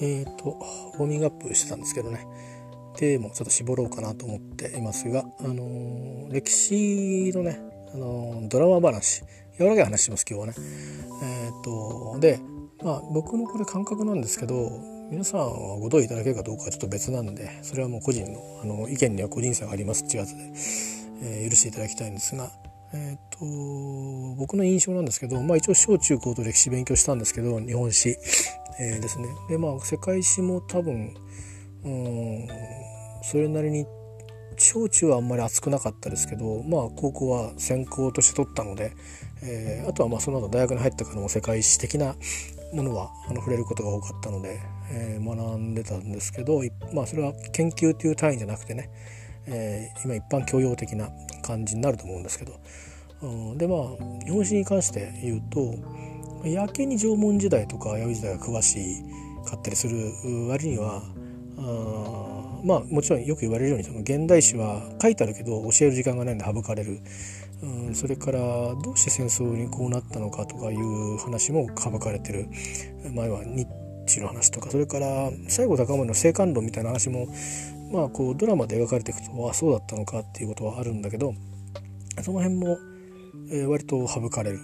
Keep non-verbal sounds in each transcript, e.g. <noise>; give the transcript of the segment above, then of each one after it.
えっ、ー、とウォーミングアップしてたんですけどねテーマをちょっと絞ろうかなと思っていますが、あのー、歴史のね、あのー、ドラマ話柔らかい話します今日はね。えっ、とでまあ僕のこれ感覚なんですけど皆さんはご同意いただけるかどうかはちょっと別なんでそれはもう個人のあの意見には個人差がありますっていうやつで、えー、許していただきたいんですが、えーと、僕の印象なんですけど、まあ、一応小中高と歴史勉強したんですけど日本史、えー、ですね。でまあ世界史も多分うんそれなりに小中はあんまり熱くなかったですけどまあ高校は専攻として取ったので、えー、あとはまあその後大学に入ったからも世界史的なものはあの触れることが多かったので、えー、学んでたんですけど、まあ、それは研究という単位じゃなくてね、えー、今一般教養的な感じになると思うんですけど、うん、でまあ日本史に関して言うとやけに縄文時代とか弥生時代が詳しかったりする割にはあまあもちろんよく言われるようにその現代史は書いてあるけど教える時間がないんで省かれる。うん、それからどうして戦争にこうなったのかとかいう話も省かれてる前は日中の話とかそれから西郷隆盛の生還論みたいな話もまあこうドラマで描かれていくとあそうだったのかっていうことはあるんだけどその辺も、えー、割と省かれる、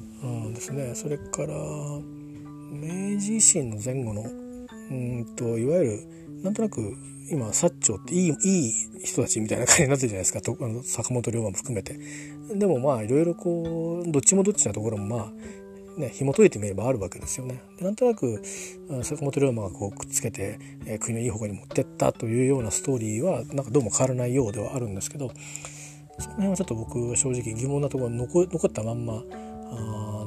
うんですね。それから明治維新の前後のうんといわゆるなんとなく今薩長っていいいい人たちみたいな感じになってるじゃないですか。とあの坂本龍馬も含めて。でもまあいろいろこうどっちもどっちなところもまあね紐解いてみればあるわけですよね。でなんとなく坂本龍馬がこうくっつけて、えー、国のいい方向に持ってったというようなストーリーはなんかどうも変わらないようではあるんですけどその辺はちょっと僕は正直疑問なところ残残ったまんま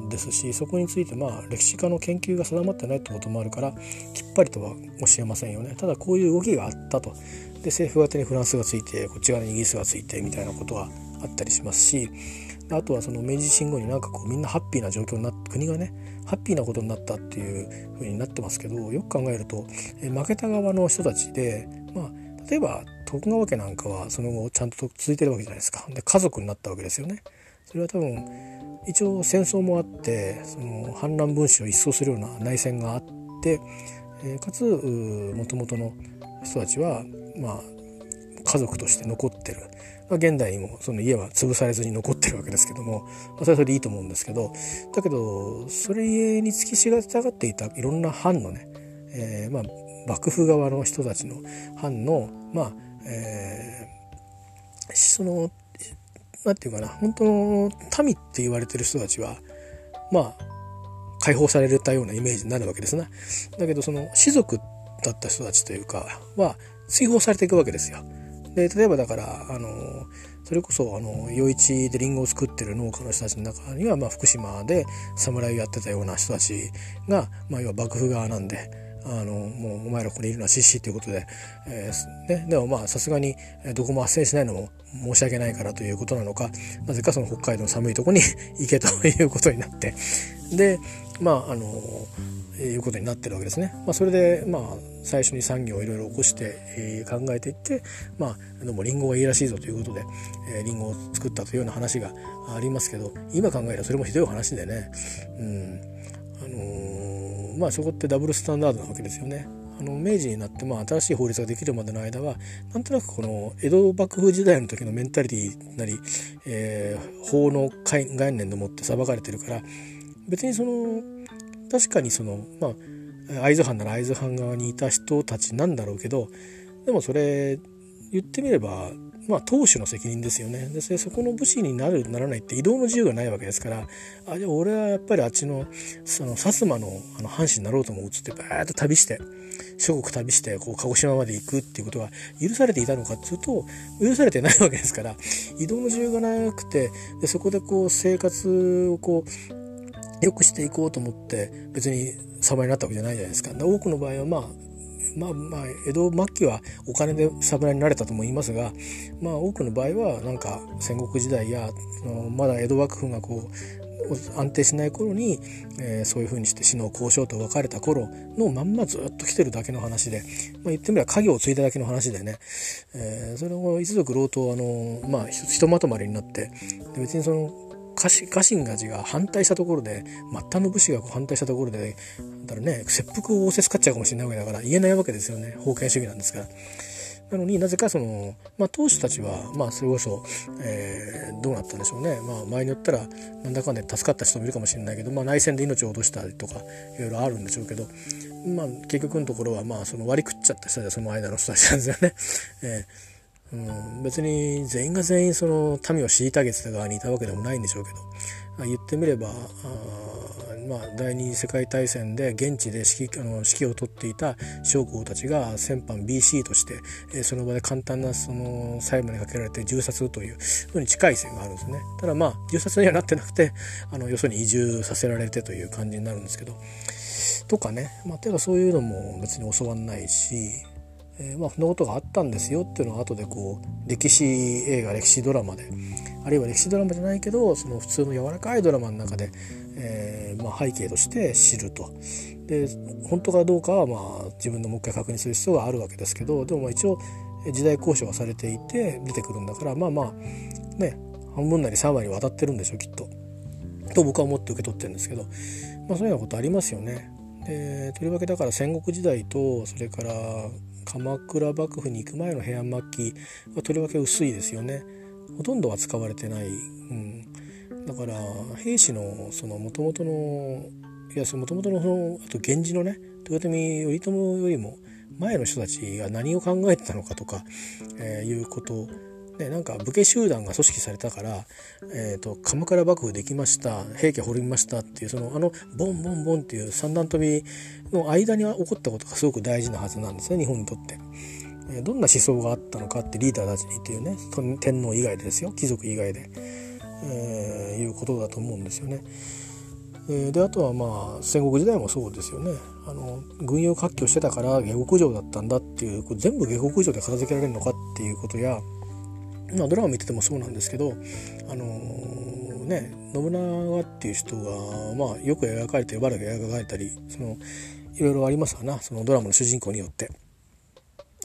ですしそこについてまあ歴史家の研究が定まってないってこともあるからきっぱりとは教えませんよね。ただこういう動きがあったと。で政府方にフランスがついてこっち側にイギリスがついてみたいなことはあったりしますしあとはその明治維新後になんかこうみんなハッピーな状況になって国がねハッピーなことになったっていう風になってますけどよく考えるとえ負けた側の人たちでまあ例えば徳川家なんかはその後ちゃんと続いてるわけじゃないですか。で家族になったわけですよね。それは多分一応戦争もあってその反乱分子を一掃するような内戦があって、え、かつもともとの人たちはまあ家族として残ってる、まあ、現代にもその家は潰されずに残ってるわけですけども、まあ、それはそれでいいと思うんですけどだけどそれに付き従っていたいろんな藩のね、えー、まあ幕府側の人たちの藩のまあ、えー、その何て言うかな本当の民って言われてる人たちはまあ解放されたようなイメージになるわけですね。だけどその士族だった人たちというかは追放されていくわけですよ。で例えばだからあのそれこそあの余市でリンゴを作ってる農家の人たちの中には、まあ、福島で侍をやってたような人たちが、まあ、要は幕府側なんで。あのもうお前らここにいるのは獅子っていうことで、えー、ね、でもまあさすがにどこも斡旋しないのも申し訳ないからということなのかなぜかその北海道の寒いとこに <laughs> 行けということになってでまああのいうことになってるわけですね。まあ、それでまあ最初に産業をいろいろ起こして、えー、考えていってまあでもリンゴがいいらしいぞということで、えー、リンゴを作ったというような話がありますけど今考えればそれもひどい話でね、うんあのー、まあそこってダブルスタンダードなわけですよね。あの明治になってまあ新しい法律ができるまでの間はなんとなくこの江戸幕府時代の時のメンタリティなり、えー、法の概念でもって裁かれてるから別にその確かにそのまあ会津藩なら会津藩側にいた人たちなんだろうけどでもそれ言ってみればまあ、当主の責任ですよね。でそこの武士になるならないって移動の自由がないわけですから。あじゃあ俺はやっぱりあっちのその薩摩のあの藩士になろうと思うっつってバーッと旅して諸国旅してこう鹿児島まで行くっていうことが許されていたのかっていうと許されてないわけですから。移動の自由がなくてでそこでこう生活をこう良くしていこうと思って別に様になったわけじゃないじゃないですか。で多くの場合はまあまあまあ江戸末期はお金で侍になれたとも言いますがまあ多くの場合はなんか戦国時代やまだ江戸幕府がこう安定しない頃に、えー、そういうふうにして死の交渉と別れた頃のまんまずっと来てるだけの話で、まあ、言ってみれば家業を継いだだけの話でね、えー、それを一族老頭あの、まあ、ひとまとまりになって別にその家臣家臣たちが反対したところで末端の武士がこう反対したところでだからね切腹を仰せつかっちゃうかもしれないわけだから言えないわけですよね封建主義なんですから。なのになぜかその、まあ、当主たちは、まあ、それこそ、えー、どうなったんでしょうね、まあ、前によったらなんだかんだ助かった人もいるかもしれないけど、まあ、内戦で命を落としたりとかいろいろあるんでしょうけど、まあ、結局のところは、まあ、その割り食っちゃった人たちはその間の人たちなんですよね。えーうん、別に全員が全員その民を虐げてた側にいたわけでもないんでしょうけど言ってみればあ、まあ、第二次世界大戦で現地で指揮あの指揮を執っていた将校たちが戦犯 BC として、え、その場で簡単なその債務にかけられて銃殺というのに近い線があるんですね。ただまあ銃殺にはなってなくてあのよそに移住させられてという感じになるんですけど。とかね、まあ、例えばそういうのも別に教わんないしえー、まあそんなことがあったんですよっていうのを後でこう歴史映画歴史ドラマであるいは歴史ドラマじゃないけどその普通の柔らかいドラマの中で、えーまあ、背景として知ると。で本当かどうかはまあ自分でもう一回確認する必要があるわけですけどでもまあ一応時代交渉がされていて出てくるんだからまあまあね半分なり3割に渡ってるんでしょきっと。と僕は思って受け取ってるんですけど、まあ、そういうようなことありますよね。でとりわけだから戦国時代とそれから鎌倉幕府に行く前の平安末期はとりわけ薄いですよね。ほとんどは使われてない、うん、だから兵士のその元々のいやその元々のそのあと源氏のね豊臣頼朝よりも前の人たちが何を考えてたのかとか、えー、いうことね、なんか武家集団が組織されたから、えーと、鎌倉幕府できました平家滅びましたっていうそのあのボンボンボンっていう三段跳びの間に起こったことがすごく大事なはずなんですね日本にとって。どんな思想があったのかってリーダーたちにっていうね天皇以外ですよ貴族以外で、えー、いうことだと思うんですよね。であとはまあ戦国時代もそうですよねあの軍用割拠してたから下克上だったんだっていう全部下克上で片付けられるのかっていうことやまあ、ドラマ見ててもそうなんですけどあのー、ね信長っていう人が、まあ、よく描かれて悪く描かれたりそのいろいろありますわなそのドラマの主人公によって。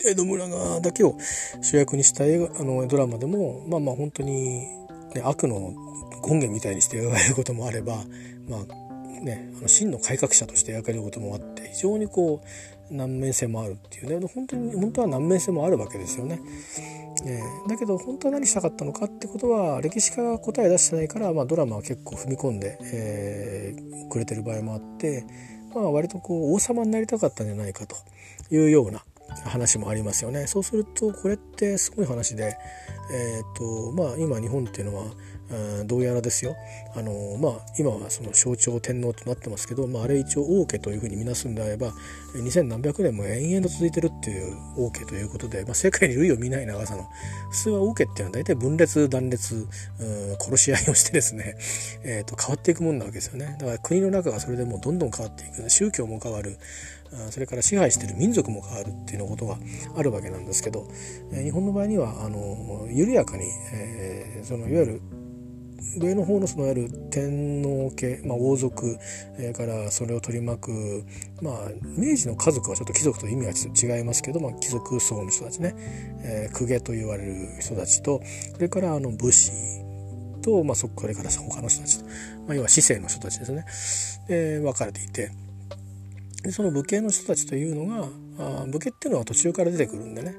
で信長だけを主役にした映画あのドラマでもまあまあ本当に、ね、悪の権限みたいにして描かれることもあれば、まあね、あの真の改革者として描かれることもあって非常にこう難面性もあるっていうね本当に本当は難面性もあるわけですよね。えー、だけど本当は何したかったのかってことは歴史家が答え出してないから、まあ、ドラマは結構踏み込んで、えー、くれてる場合もあって、まあ、割とこう王様になりたかったんじゃないかというような話もありますよね。そうするとこれってすごい話で、えーとまあ、今日本っていうのはどうやらですよ。あの、まあ、今はその象徴天皇となってますけど、まあ、あれ一応王家というふうに見なすんであれば2000何百年も延々と続いてるっていう王家ということで、まあ、世界に類を見ない長さの普通は王家っていうのは大体分裂断裂殺し合いをしてですね、<laughs> えー、と変わっていくもんなわけですよね。だから国の中がそれでもうどんどん変わっていく。宗教も変わる。それから支配してる民族も変わるっていうのことがあるわけなんですけど日本の場合にはあの緩やかに、えー、そのいわゆる上の方のそのいわゆる天皇家、まあ、王族、えー、からそれを取り巻く、まあ、明治の家族はちょっと貴族と意味が違いますけど、まあ、貴族層の人たちね、えー、公家と言われる人たちとそれからあの武士と、まあ、そこから他の人たちと、まあ、要は市政の人たちですね、えー、分かれていてその武家の人たちというのがあ武家っていうのは途中から出てくるんでね、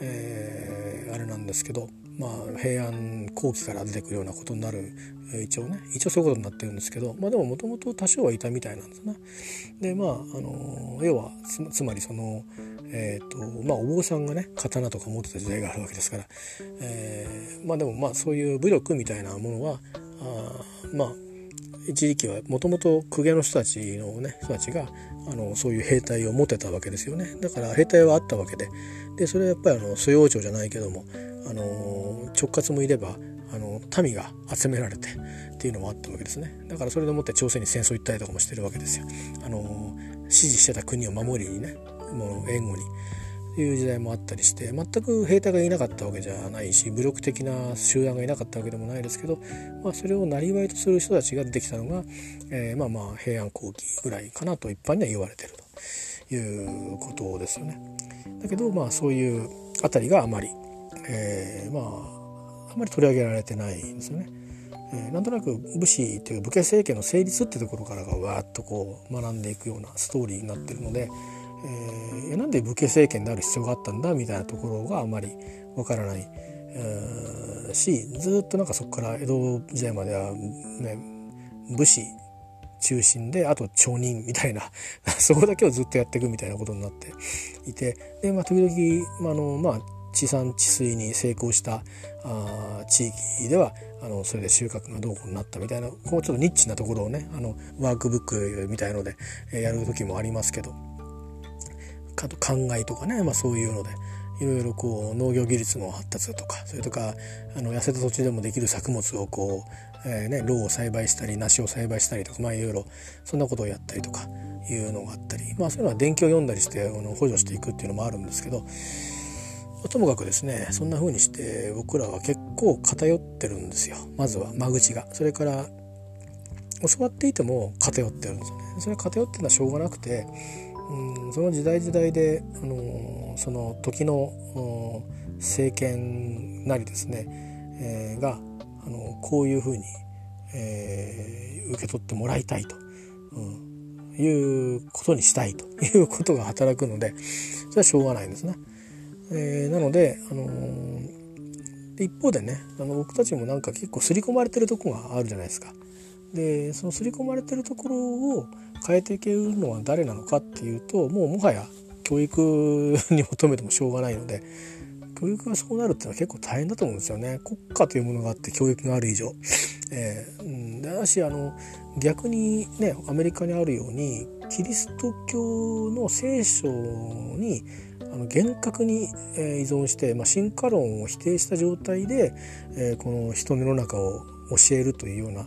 えー、あれなんですけどまあ、平安後期から出てくるようなことになる一応ね一応そういうことになってるんですけど、まあ、でももともと多少はいたみたいなんですな。でまああの要はつまりその、えーとまあ、お坊さんがね刀とか持ってた時代があるわけですから、えー、まあでもまあそういう武力みたいなものはあまあ一時期はもともと公家の人たちのね人たちがあのそういう兵隊を持てたわけですよね。だから兵隊はあったわけで。でそれはやっぱりあの蘇養長じゃないけどもあの直轄もいればあの民が集められてっていうのもあったわけですね。だからそれでもって朝鮮に戦争行ったりとかもしてるわけですよ。あの支持してた国を守りにねもう援護に。いう時代もあったりして全く兵隊がいなかったわけじゃないし武力的な集団がいなかったわけでもないですけど、まあ、それをなりとする人たちが出てきたのが、えー、まあまあ平安後期ぐらいかなと一般には言われてるということですよね。だけどまあそういうあたりがあまり、えー、まああまり取り上げられてないんですよね。え、なんとなく武士という武家政権の成立っていうところからがわーっとこう学んでいくようなストーリーになってるので、えー、なんで武家政権である必要があったんだみたいなところがあまりわからない、えー、しずっとなんかそこから江戸時代までは、ね、武士中心であと町人みたいな <laughs> そこだけをずっとやっていくみたいなことになっていて。で、まあ、時々あの、まあ、地産地水に成功したあ地域ではあのそれで収穫がどうこうになったみたいなこうちょっとニッチなところをねあのワークブックみたいのでやる時もありますけど。あと考えとかね、まあ、そういうのでいろいろこう農業技術の発達とかそれとかあの痩せた土地でもできる作物をこう、えーね、ロウを栽培したり梨を栽培したりとかまあいろいろそんなことをやったりとかいうのがあったりまあそういうのは電気を読んだりしてあの補助していくっていうのもあるんですけどともかくですねそんな風にして僕らは結構偏ってるんですよ。まずは間口が。それから教わっていても偏ってるんですよね。それ偏ってるのはしょうがなくてうんその時代時代で、あの、その時の政権なりですね、えー、が、あのこういうふうに、えー、受け取ってもらいたいと、うん、いうことにしたいと <laughs> いうことが働くのでそれはしょうがないんですね。えー、なので、あのー、一方でねあの僕たちもなんか結構刷り込まれてるとこがあるじゃないですか。でその刷り込まれてるところを変えていけるのは誰なのかっていうともうもはや教育に求めてもしょうがないので教育がそうなるっていうのは結構大変だと思うんですよね国家というものがあって教育がある以上。えー、うん、だしあの逆にねアメリカにあるようにキリスト教の聖書にあの厳格に、え依存して、まあ、進化論を否定した状態で、えー、この人の世の中を教えるというような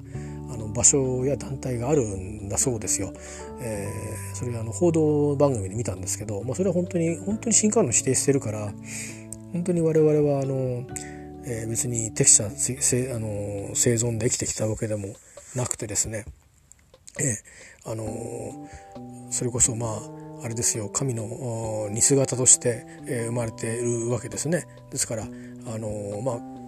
あの場所や団体があるんだそうですよ。えー、それあの報道番組で見たんですけど、まあ、それは本当に本当に進化論否定してるから本当に我々はあの、えー、別に適者せあの生存で生きてきたわけでもなくてですね、えー、あのそれこそまああれですよ神の似姿として、え生まれているわけですね。ですからあのまあ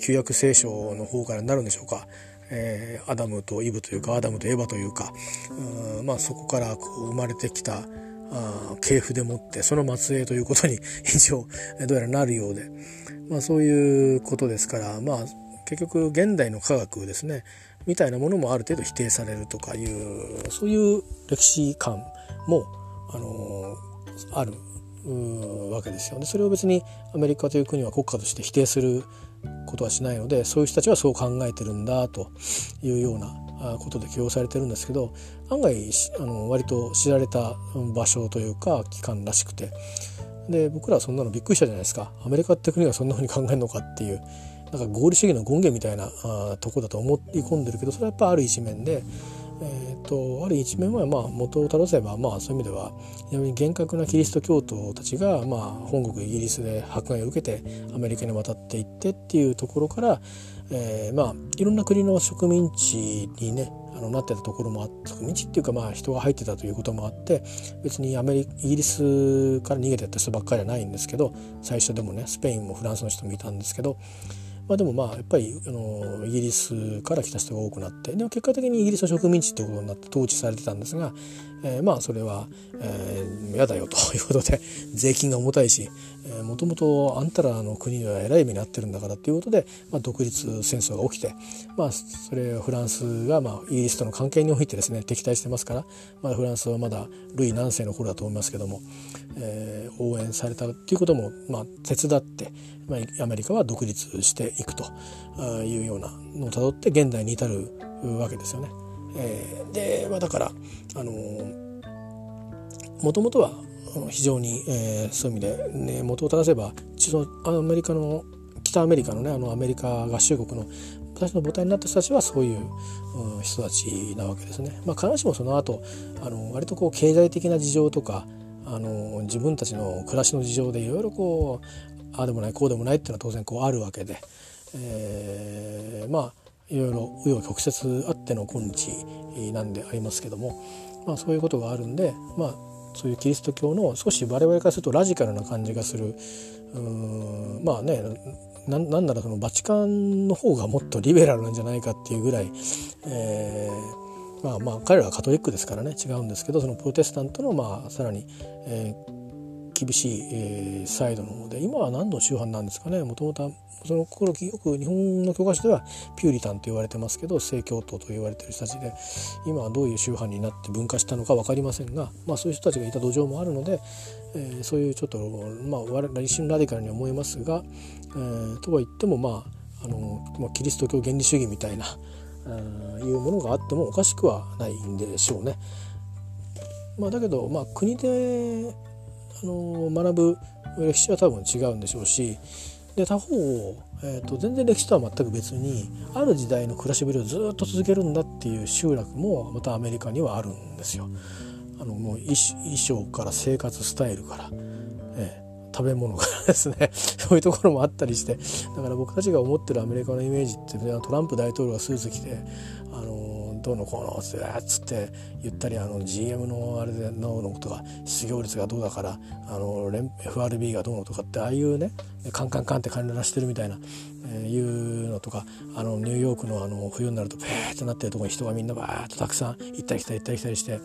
旧約聖書の方からなるんでしょうか、えー、アダムとイブというかアダムとエヴァというかうまあ、そこからこう生まれてきた系譜でもってその末裔ということに <laughs> 一応どうやらなるようで、まあ、そういうことですからまあ結局現代の科学ですね。みたいなものもある程度否定されるとかいうそういう歴史観も、あのー、あるわけですよね。それを別にアメリカという国は国家として否定することはしないのでそういう人たちはそう考えてるんだというようなことで起用されてるんですけど案外あの割と知られた場所というか機関らしくてで僕らはそんなのびっくりしたじゃないですかアメリカって国がそんなふうに考えるのかっていうなんか合理主義の権限みたいなあとこだと思い込んでるけどそれはやっぱある一面で。えーと、ある一面はまあ元を正せばまあそういう意味では非常に厳格なキリスト教徒たちがまあ本国イギリスで迫害を受けてアメリカに渡っていってっていうところから、えー、まあいろんな国の植民地にねあのなってたところもあって植民地っていうかまあ人が入ってたということもあって別にアメリイギリスから逃げてった人ばっかりじゃないんですけど最初でもねスペインもフランスの人もいたんですけどまあ、でもまあやっぱりあのイギリスから来た人が多くなってでも結果的にイギリスの植民地ってことになって統治されてたんですが、えー、まあそれは、えー、嫌だよということで <laughs> 税金が重たいしもともとあんたらの国はえらい目に遭ってるんだからということで、まあ、独立戦争が起きて、まあ、それフランスが、まあ、イギリスとの関係においてですね敵対してますから、まあ、フランスはまだルイ何世の頃だと思いますけども、えー、応援されたということも、まあ、手伝って、まあ、アメリカは独立していくというようなのをたどって現代に至るわけですよね。えー、で、まあ、だからあのもともとは非常に、えー、そういう意味で、ね、元を正せばアメリカの北アメリカのねあのアメリカ合衆国の私の母体になった人たちはそういう、うん、人たちなわけですね。まあ、必ずしもその後あの割とこう経済的な事情とかあの自分たちの暮らしの事情でいろいろこうああでもないこうでもないっていうのは当然こうあるわけで、えー、まあいろいろ紆余曲折あっての今日なんでありますけども、まあ、そういうことがあるんで、まあ、そういうキリスト教の少し我々からするとラジカルな感じがする。うんまあねなんならそのバチカンの方がもっとリベラルなんじゃないかっていうぐらい、えー、まあまあ彼らはカトリックですからね違うんですけどそのプロテスタントのまあさらに、えー、厳しい、えー、サイドの方で今は何の宗派なんですかねもともとその頃よく日本の教科書ではピューリタンと言われてますけど正教徒と言われてる人たちで今はどういう宗派になって分化したのか分かりませんが、まあ、そういう人たちがいた土壌もあるので、えー、そういうちょっと、まあ、我々一瞬ラディカルに思いますが、えー、とは言ってもまああの、ま、キリスト教原理主義みたいないうものがあってもおかしくはないんでしょうね。まあ、だけど、まあ、国であの学ぶ歴史は多分違うんでしょうしで他方、えーと、全然歴史とは全く別にある時代の暮らしぶりをずっと続けるんだっていう集落もまたアメリカにはあるんですよ。あのもう衣装から生活スタイルから、えー、食べ物からですね <laughs> そういうところもあったりしてだから僕たちが思ってるアメリカのイメージってトランプ大統領がスーツ着てどうのこうのっつって言ったりあの GM のあれでののとか失業率がどうだからあの FRB がどうのとかってああいうねカンカンカンって金出してるみたいな、えー、いうのとかあのニューヨークのあの冬になるとペーってなってるとこに人がみんなバーッとたくさん行ったり来たり行ったり来たりして、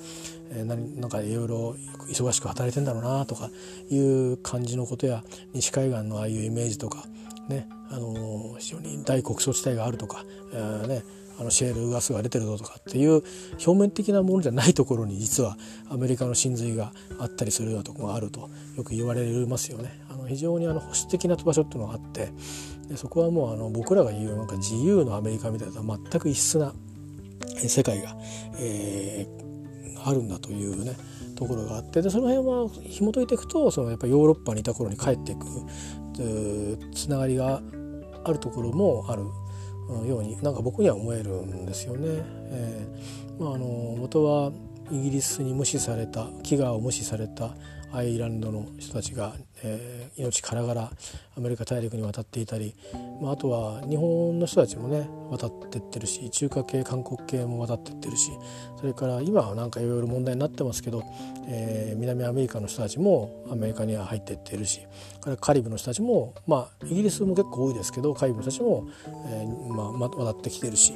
えー、何なんかいろいろ忙しく働いてんだろうなとかいう感じのことや西海岸のああいうイメージとかねあの非常に大穀倉地帯があるとか、えー、ねあのシェールガスが出てるぞとかっていう表面的なものじゃないところに実はアメリカの真髄があったりするようなところがあるとよく言われますよね。あの非常にあの保守的な場所っていうのがあってでそこはもうあの僕らが言うなんか自由のアメリカみたいな全く異質な世界が、えー、あるんだというねところがあってでその辺は紐解いていくとそのやっぱヨーロッパにいた頃に帰っていくつながりがあるところもあるようになんか僕には思えるんですよね。えーまあ、あの元はイギリスに無視された飢餓を無視されたアイルランドの人たちが、えー、命からがらアメリカ大陸に渡っていたり、まあ、あとは日本の人たちもね渡ってってるし中華系韓国系も渡ってってるしそれから今はなんかいろいろ問題になってますけど、えー、南アメリカの人たちもアメリカには入ってってるしからカリブの人たちもまあイギリスも結構多いですけどカリブの人たちも、えーまあ、渡ってきてるし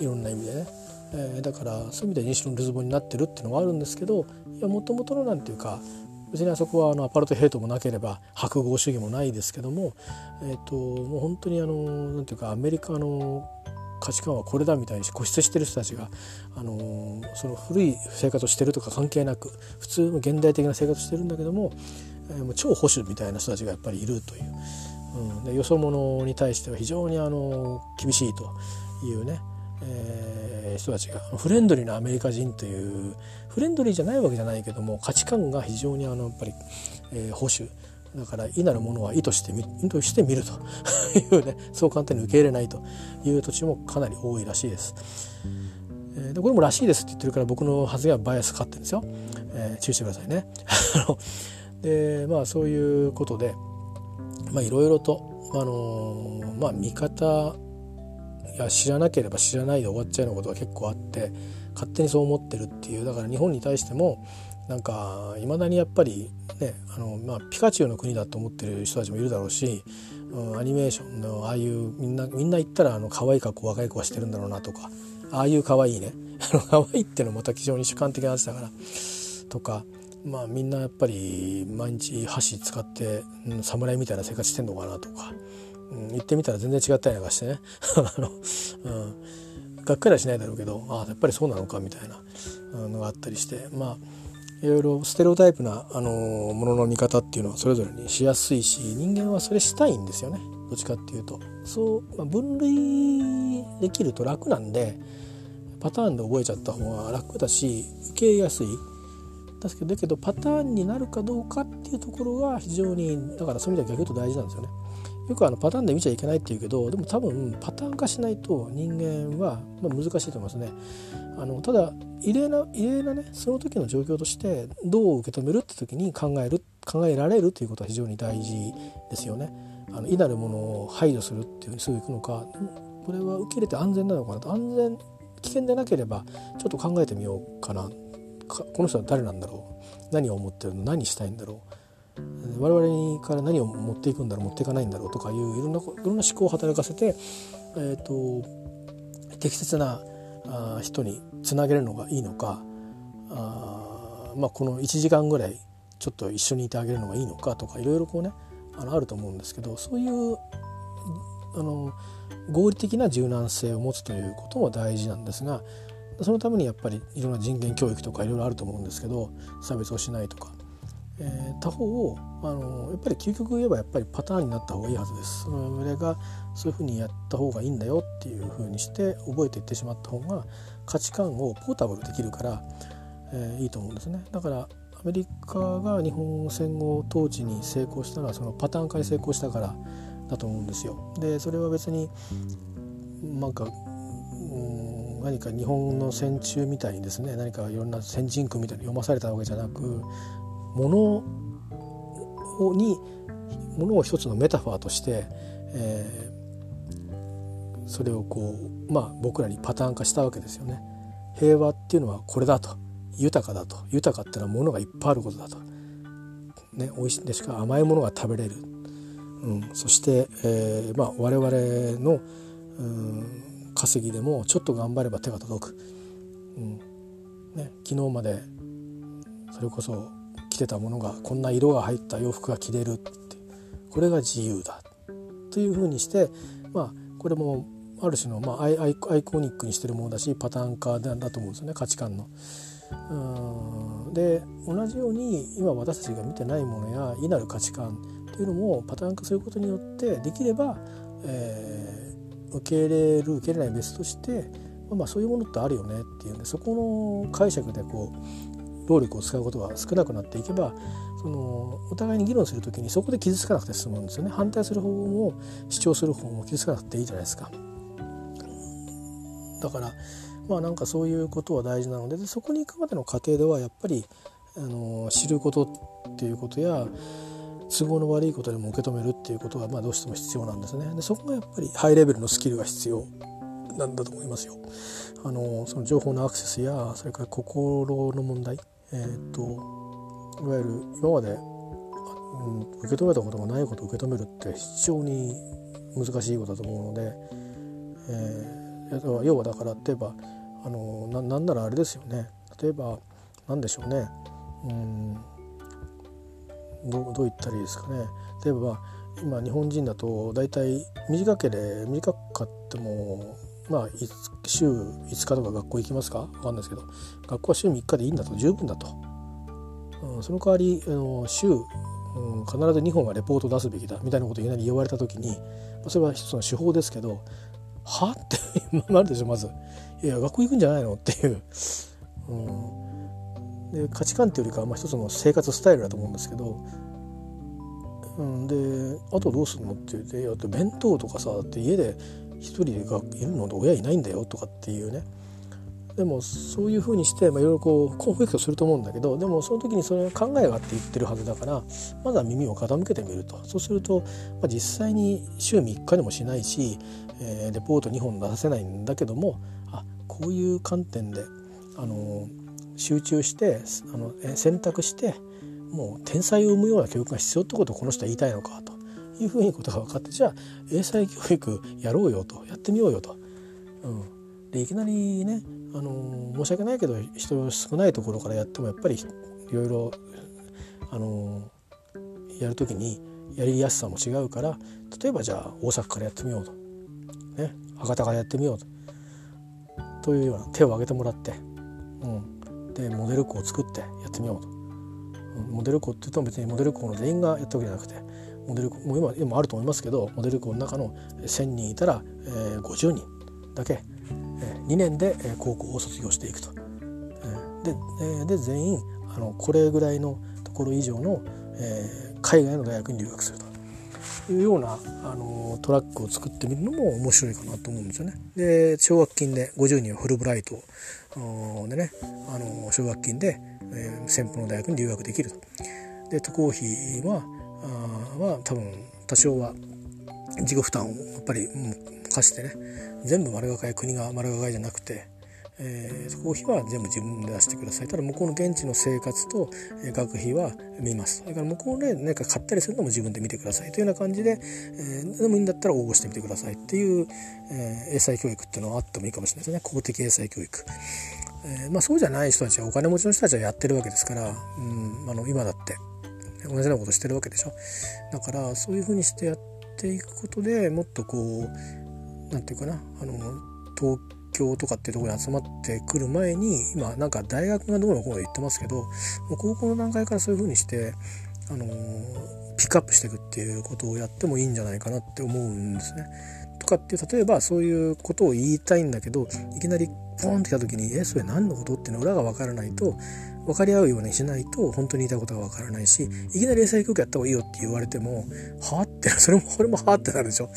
いろんな意味でね。えー、だからそういう意味で西のルズボンになってるっていうのはあるんですけどいやもともとのなんていうか別にあそこはあのアパルトヘイトもなければ白豪主義もないですけども、えーと、もう本当にあのなんていうかアメリカの価値観はこれだみたいに固執してる人たちが、あのその古い生活をしてるとか関係なく普通の現代的な生活をしてるんだけども、えー、もう超保守みたいな人たちがやっぱりいるという、うん、でよそ者に対しては非常にあの厳しいというね、えー、人たちがフレンドリーなアメリカ人というフレンドリーじゃないわけじゃないけども価値観が非常にあのやっぱり、えー、保守だから意なるものは意図して意図して見るというねそう簡単に受け入れないという土地もかなり多いらしいです。えー、でこれもらしいですって言ってるから僕の発言はバイアスかかってるんですよ。えー、注意してくださいね。<laughs> でまあそういうことでまあいろいろとあのー、まあ見方いや知らなければ知らないで終わっちゃうようなことが結構あって勝手にそう思ってるっていうだから日本に対してもなんかいまだにやっぱりねあの、まあ、ピカチュウの国だと思ってる人たちもいるだろうし、うん、アニメーションのああいうみんなみんな言ったらあの可愛い格好若い子はしてるんだろうなとかああいう可愛いね <laughs> 可愛いっていうのはまた非常に主観的な話だからとかまあみんなやっぱり毎日箸使って、うん、侍みたいな生活してんのかなとか。うん、行ってみたら全然違ったりなんかしてね。<laughs> あの、うん、がっかりはしないだろうけどあやっぱりそうなのかみたいなのがあったりして。まあいろいろステレオタイプな、あのものの見方っていうのはそれぞれにしやすいし人間はそれしたいんですよね。どっちかっていうと。そう、まあ、分類できると楽なんでパターンで覚えちゃった方が楽だし受けやすい。だけどだけどパターンになるかどうかっていうところが非常にだからそういう意味では逆に言うと大事なんですよね。よくあのパターンで見ちゃいけないっていうけどでも多分パターン化しないと人間は、ま、難しいと思いますね。あのただ異例な異例なねその時の状況としてどう受け止めるって時に考える考えられるということは非常に大事ですよね。あのいなるものを排除するっていうふうにすぐいくのかこれは受け入れて安全なのかなと。安全危険でなければちょっと考えてみようかな。この人は誰なんだろう。何を思ってるの？何したいんだろう。我々から何を持っていくんだろう持っていかないんだろうとかいういろんないろんな思考を働かせて、えーと、適切なあ人につなげるのがいいのかあ、まあ、この1時間ぐらいちょっと一緒にいてあげるのがいいのかとかいろいろこうねあのあると思うんですけどそういうあの合理的な柔軟性を持つということも大事なんですがそのためにやっぱりいろんな人権教育とかいろいろあると思うんですけど差別をしないとか、えー、他方をあのやっぱり究極言えばやっぱりパターンになった方がいいはずです。それがそういうふうにやった方がいいんだよっていうふうにして覚えていってしまった方が価値観をポータブルできるから、えー、いいと思うんですね。だからアメリカが日本戦後統治に成功したのはそのパターン化に成功したからだと思うんですよ。でそれは別になんか何か日本の戦中みたいにですね何かいろんな先人句みたいに読まされたわけじゃなくものにものを一つのメタファーとして、えー、それをこうまあ僕らにパターン化したわけですよね。平和っていうのはこれだと。豊かだと。豊かっていうのはものがいっぱいあることだと。ね、美味しいでしか？甘いものが食べれる、うん、そして、えーまあ、我々の、うん稼ぎでもちょっと頑張れば手が届く、うん。ね、昨日までそれこそ着てたものがこんな色が入った洋服が着れるって。これが自由だ。というふうにしてまあこれもある種の、まあ、アイアイコニックにしてるものだしパターン化だと思うんですよね。価値観の。うん。で同じように今私たちが見てないものや異なる価値観っていうのもパターン化することによってできれば、えー受け入れる受け入れない別としてまあそういうものってあるよねっていうんでそこの解釈でこう労力を使うことが少なくなっていけばそのお互いに議論する時にそこで傷つかなくて済むんですよね反対する方も主張する方も傷つかなくていいじゃないですか。だからまあなんかそういうことは大事なのででそこに行くまでの過程ではやっぱりあの知ることっていうことや都合の悪いことでも受け止めるっていうことがまあどうしても必要なんですね。でそこがやっぱりハイレベルのスキルが必要なんだと思いますよ。あのその情報のアクセスやそれから心の問題、えーと、いわゆる今まで、うん、受け止めたことがないことを受け止めるって非常に難しいことだと思うので、えー、要はだから例えばあのななんならあれですよね。例えば何でしょうね。うんどどう言ったらいいですかね。例えば今日本人だと大体短けれ短かってもまあ週5日とか学校行きますか？分かんないですけど。学校は週3日でいいんだと。十分だと、うん、その代わりあの週、うん、必ず2本はレポート出すべきだ。みたいなことをいきなり言われた時にそれは一つの手法ですけどは？ってなるでしょまず。いや学校行くんじゃないの？っていう、うん、で価値観っていうよりかはまあ一つの生活スタイルだと思うんですけど、うん、であとどうするの？って言って「いや弁当とかさ」って家で一人がいるので親いないんだよとかっていうね。でもそういうふうにして、まあ、いろいろこうコンフリクトすると思うんだけどでもその時にそれは考えがあって言ってるはずだからまずは耳を傾けてみると。そうすると、まあ、実際に週3日でもしないし、えー、レポート2本出させないんだけどもあこういう観点であの集中してあの選択してもう天才を生むような教育が必要ってことをこの人は言いたいのかと。いうふうにことが分かってじゃあ英才教育やろうよとやってみようよと。うん、でいきなりね、あの申し訳ないけど人少ないところからやってもやっぱりいろいろ、あのやる時にやりやすさも違うから例えばじゃあ大阪からやってみようと、ね、博多からやってみようと。というような手を挙げてもらって、うん、でモデル校を作ってやってみようと。モデル校って言うと別にモデル校の全員がやったわけじゃなくてモデルも今今あると思いますけどモデル校の中の1,000人いたら、えー、50人だけ、えー、2年で、えー、高校を卒業していくと。えー、で,、えー、で全員あのこれぐらいのところ以上の、えー、海外の大学に留学すると。いうようなあのトラックを作ってみるのも面白いかなと思うんですよね。で奨学金で50人はフルブライトでねあの奨学金で、えー、先方の大学に留学できると。で渡航費はは多分多少は自己負担をやっぱり課してね全部丸がかい国が丸がかいじゃなくて、えー、コーヒーは全部自分で出してください。ただ向こうの現地の生活と、え学費は見ます。それから向こうで何か買ったりするのも自分で見てください。というような感じで、えー、でもいいんだったら応募してみてくださいっていう、えー、英才教育っていうのはあってもいいかもしれないですね。公的英才教育。えー、まあ、そうじゃない人たちはお金持ちの人たちはやってるわけですから、うん、あの今だって。同じようなことしてるわけでしょだからそういうふうにしてやっていくことでもっとこう何て言うかなあの東京とかっていうとこに集まってくる前に今なんか大学がどうのこうの言ってますけどもう高校の段階からそういうふうにしてあのピックアップしていくっていうことをやってもいいんじゃないかなって思うんですね。とかって例えばそういうことを言いたいんだけどいきなりポンって来た時に「えそれ何のこと?」っていうの裏が分からないと分かり合うようにしないと本当に言いたいことが分からないしいきなり英才教育やった方がいいよって言われても「はあ?」ってそれもこれも「はあ?」ってなるでしょ。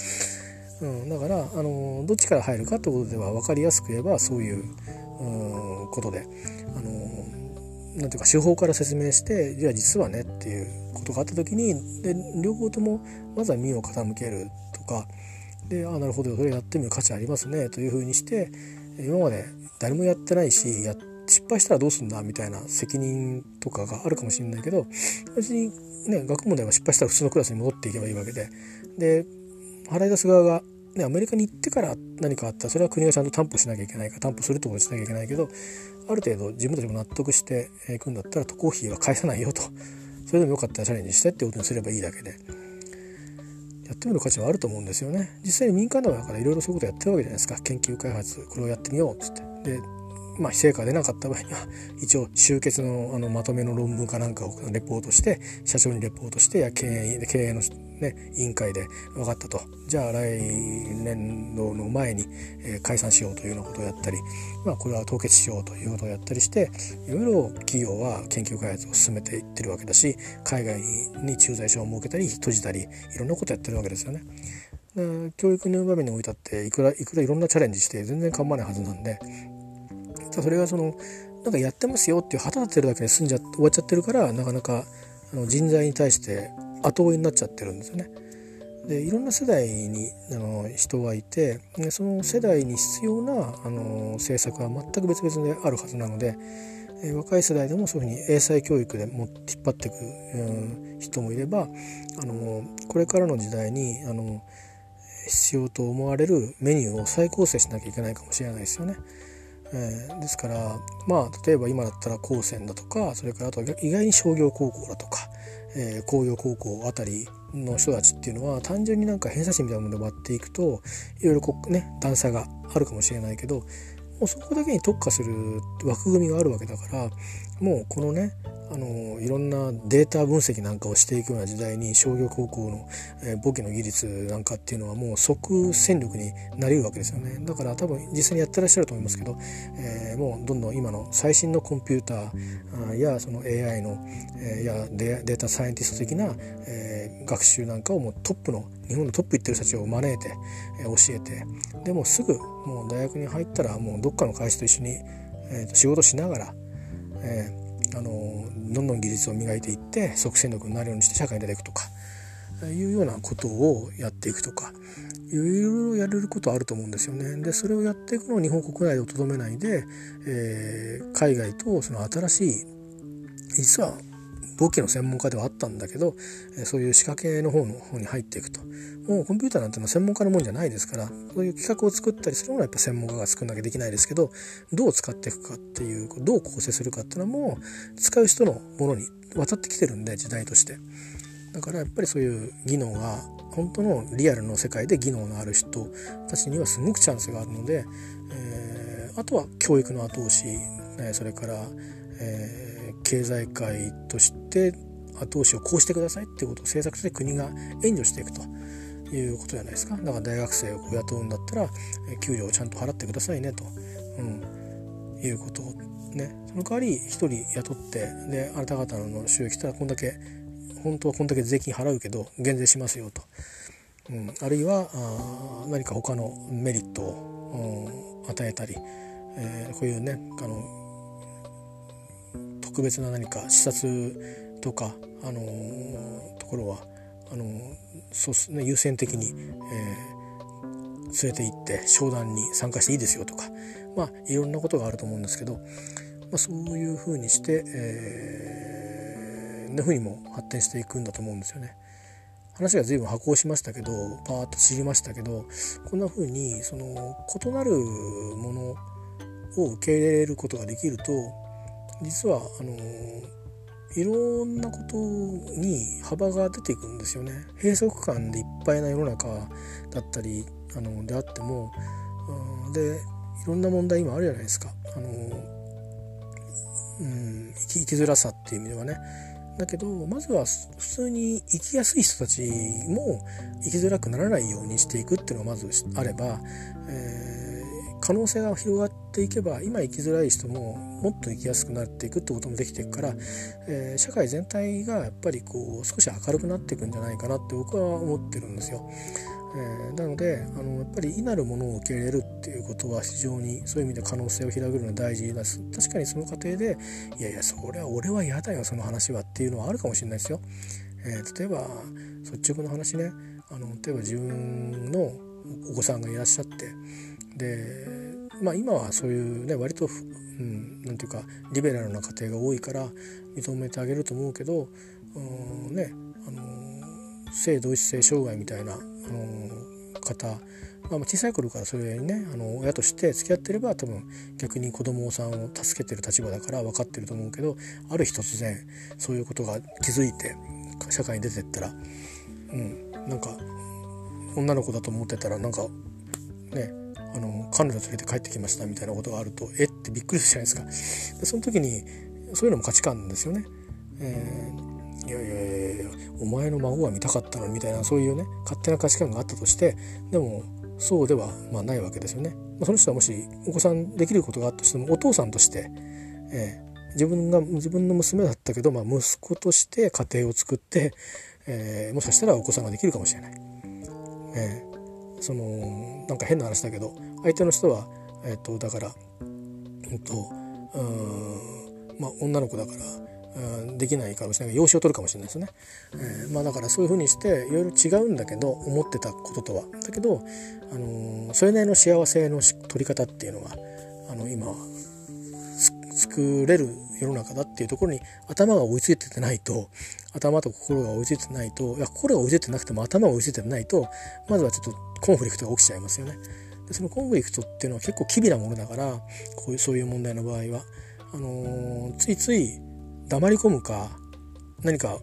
うん、だからあのどっちから入るかってことでは分かりやすく言えばそういう、う、ことであのなんていうか手法から説明してじゃあ実はねっていうことがあった時にで両方ともまずは身を傾けるとかでああなるほどそれやってみる価値ありますねというふうにして今まで誰もやってないしや失敗したらどうすんだみたいな責任とかがあるかもしれないけど別にね学問では失敗したら普通のクラスに戻っていけばいいわけで。で払い出す側が、ね、アメリカに行ってから何かあったらそれは国がちゃんと担保しなきゃいけないか担保するってことしなきゃいけないけどある程度自分たちも納得していくんだったら渡航費は返さないよと。それでもよかったらチャレンジしてってことにすればいいだけで。やってみる価値はあると思うんですよね。実際に民間だからいろいろそういうことやってるわけじゃないですか。研究開発これをやってみようっつって。でまあ、成果が出なかった場合には <laughs> 一応集結のあのまとめの論文かなんかをレポートして社長にレポートしてや経営経営の、ね、委員会で分かったとじゃあ来年度の前に、えー、解散しようというようなことをやったり、まあ、これは凍結しようということをやったりしていろいろ企業は研究開発を進めていってるわけだし海外に駐在所を設けたり閉じたりいろんなことをやってるわけですよね。教育の場面においたっていくらいくらいろんなチャレンジして全然構わないはずなんでそれがそのなんかやってますよっていう旗立てるだけで済んじゃ終わっちゃってるからなかなかあの人材に対して後追いになっちゃってるんですよね。でいろんな世代にあの人がいてその世代に必要なあの政策は全く別々であるはずなので、若い世代でもそういうふうに英才教育でも引っ張っていく、うん、人もいればあのこれからの時代にあの必要と思われるメニューを再構成しなきゃいけないかもしれないですよね。えー、ですからまあ例えば今だったら高専だとかそれからあと意外に商業高校だとか、えー、工業高校あたりの人たちっていうのは単純になんか偏差値みたいなもので割っていくといろいろこうね段差があるかもしれないけどもうそこだけに特化する枠組みがあるわけだからもうこのねあのいろんなデータ分析なんかをしていくような時代に商業高校の、え、簿記の技術なんかっていうのはもう即戦力になりるわけですよね。だから多分実際にやってらっしゃると思いますけど、えー、もうどんどん今の最新のコンピューターやその AI の、えー、やデータサイエンティスト的な、えー、学習なんかをもうトップの日本のトップ行ってる人たちを招いて、えー、教えてでもすぐもう大学に入ったらもうどっかの会社と一緒に、えー、と仕事しながら、えーあのどんどん技術を磨いていって即戦力になるようにして社会に出ていくとかいうようなことをやっていくとかいろいろやれることあると思うんですよね。でそれをやっていくのを日本国内でとどめないで、えー、海外とその新しい実は簿記の専門家ではあったんだけどそういう仕掛けの方の方に入っていくと。もうコンピューターなんてのは専門家のもんじゃないですからそういう企画を作ったりするのはやっぱ専門家が作んなきゃできないですけどどう使っていくかっていうどう構成するかっていうのはもう使う人のものに渡ってきてるんで時代として。だからやっぱりそういう技能が本当のリアルの世界で技能のある人たちにはすごくチャンスがあるので、えー、あとは教育の後押し、ね、それから、えー経済界として後押しをこうしてくださいっていうことを政策として国が援助していくと。いうことじゃないですか。だから大学生を雇うんだったら給料をちゃんと払ってくださいねと、うん、いうことをね。その代わり1人雇ってであなた方の収益したらこんだけ本当はこんだけ税金払うけど減税しますよと、うん、あるいはあ何か他のメリットを、うん、与えたり、えー、こういうねあの特別な何か視察とか、あのー、ところはあのー、そうね、優先的に、えー、連れて行って商談に参加していいですよとかまあいろんなことがあると思うんですけど、まあ、そういうふうにして、えー、なふうにも発展していくんだと思うんですよね。話が随分波行しましたけどパーッと知りましたけどこんな風にその異なるものを受け入れることができると実はあのいろんなことに幅が出ていくんですよね。閉塞感でいっぱいな世の中だったりあのであっても、でいろんな問題今あるじゃないですか。あのうん、生き生きづらさっていう意味ではね。だけどまずは普通に生きやすい人たちも生きづらくならないようにしていくっていうのがまずあれば、えー、可能性が広がっていけば今生きづらい人ももっと生きやすくなっていくってこともできていくから、えー、社会全体がやっぱりこう少し明るくなっていくんじゃないかなって僕は思ってるんですよ。えー、なのであのやっぱり異なるものを受け入れるっていうことは非常にそういう意味で可能性を広げるのは大事です確かにその過程でいやいやそれは俺は嫌だよその話はっていうのはあるかもしれないですよ。えー、例えば率直な話ねあの例えば自分のお子さんがいらっしゃってでまあ今はそういうね割と、うん、なんていうかリベラルな家庭が多いから認めてあげると思うけど、うん、ねあの性同一性障害みたいなあの方、まあ、小さい頃からそれにねあの親として付き合ってれば多分逆に子供さんを助けてる立場だから分かってると思うけどある日突然そういうことが気づいて社会に出てったら、うん、なんか女の子だと思ってたらなんかねあの彼女連れて帰ってきましたみたいなことがあるとえ？ってびっくりするじゃないですかでその時にそういうのも価値観ですよね。えーいやいやいやいやお前の孫は見たかったの？みたいなそういうね勝手な価値観があったとしてでもそうではまあないわけですよね。まあ、その人はもしお子さんできることがあったとしてもお父さんとして、えー、自分が自分の娘だったけど、まあ、息子として家庭を作って、えー、もしかしたらお子さんができるかもしれない。えー、そのなんか変な話だけど相手の人は、えーと、だから、うんとうんまあ、女の子だからできないかもしれない。養子を取るかもしれないですね、えー、まあ、だからそういうふうにしていろいろ違うんだけど思ってたこととは。だけど、あのー、それなりの幸せの取り方っていうのがあの今作れる世の中だっていうところに頭が追いついててないと頭と心が追いついてないといや心が追いついてなくても頭が追いついてないとまずはちょっとコンフリクトが起きちゃいますよね。でそのコンフリクトっていうのは結構機微なものだからこういうそういう問題の場合はあのー、ついつい黙り込むか何か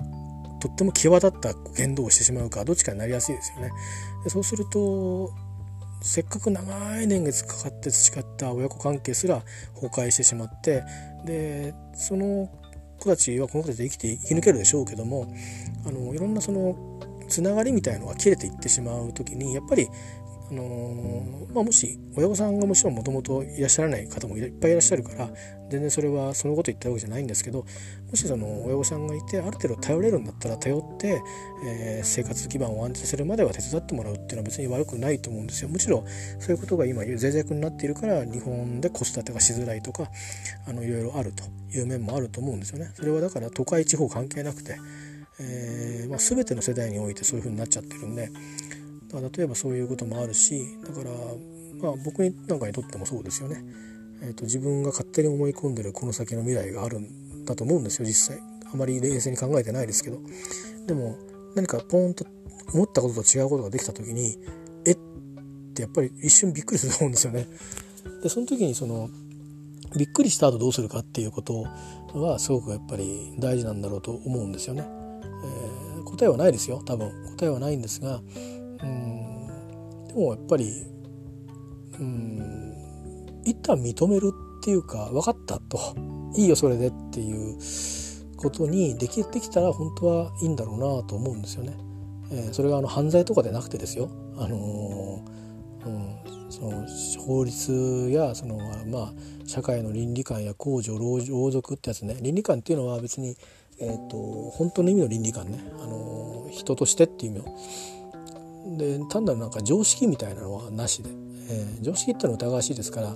とっても際立った言動をしてしまうかどっちかになりやすいですよね。でそうするとせっかく長い年月かかって培った親子関係すら崩壊してしまってでその子たちはこの子たちで生きて生き抜けるでしょうけどもあのいろんなそのつながりみたいのが切れていってしまう時にやっぱりあの、まあ、もし親御さんがもちろんもともといらっしゃらない方もいっぱいいらっしゃるから全然それはそのこと言ったわけじゃないんですけどもしその親御さんがいてある程度頼れるんだったら頼って、えー、生活基盤を安定するまでは手伝ってもらうっていうのは別に悪くないと思うんですよ。むしろんそういうことが今脆弱になっているから日本で子育てがしづらいとかあのいろいろあるという面もあると思うんですよね。それはだから都会地方関係なくて、えーまあ、全ての世代においてそういうふうになっちゃってるんで。例えばそういうこともあるしだからまあ僕なんかにとってもそうですよね、えーと、自分が勝手に思い込んでるこの先の未来があるんだと思うんですよ実際。あまり冷静に考えてないですけど。でも何かポーンと思ったことと違うことができた時にえってやっぱり一瞬びっくりすると思うんですよね。でその時にそのびっくりした後どうするかっていうことはすごくやっぱり大事なんだろうと思うんですよね、えー、答えはないですよ。多分答えはないんですがうん。でもやっぱりうん一旦認めるっていうか分かったと。いいよそれでっていうことにできできたら本当はいいんだろうなと思うんですよね。えー、それがあの犯罪とかでなくてですよ。あのー、うん、その法律やそのまあ社会の倫理観や公序王族ってやつね。倫理観っていうのは別に、えーと、と本当の意味の倫理観ね、あのー、人としてっていう意味をで単なるなんか常識みたいなのはなしで、えー、常識ってのは疑わしいですから、あ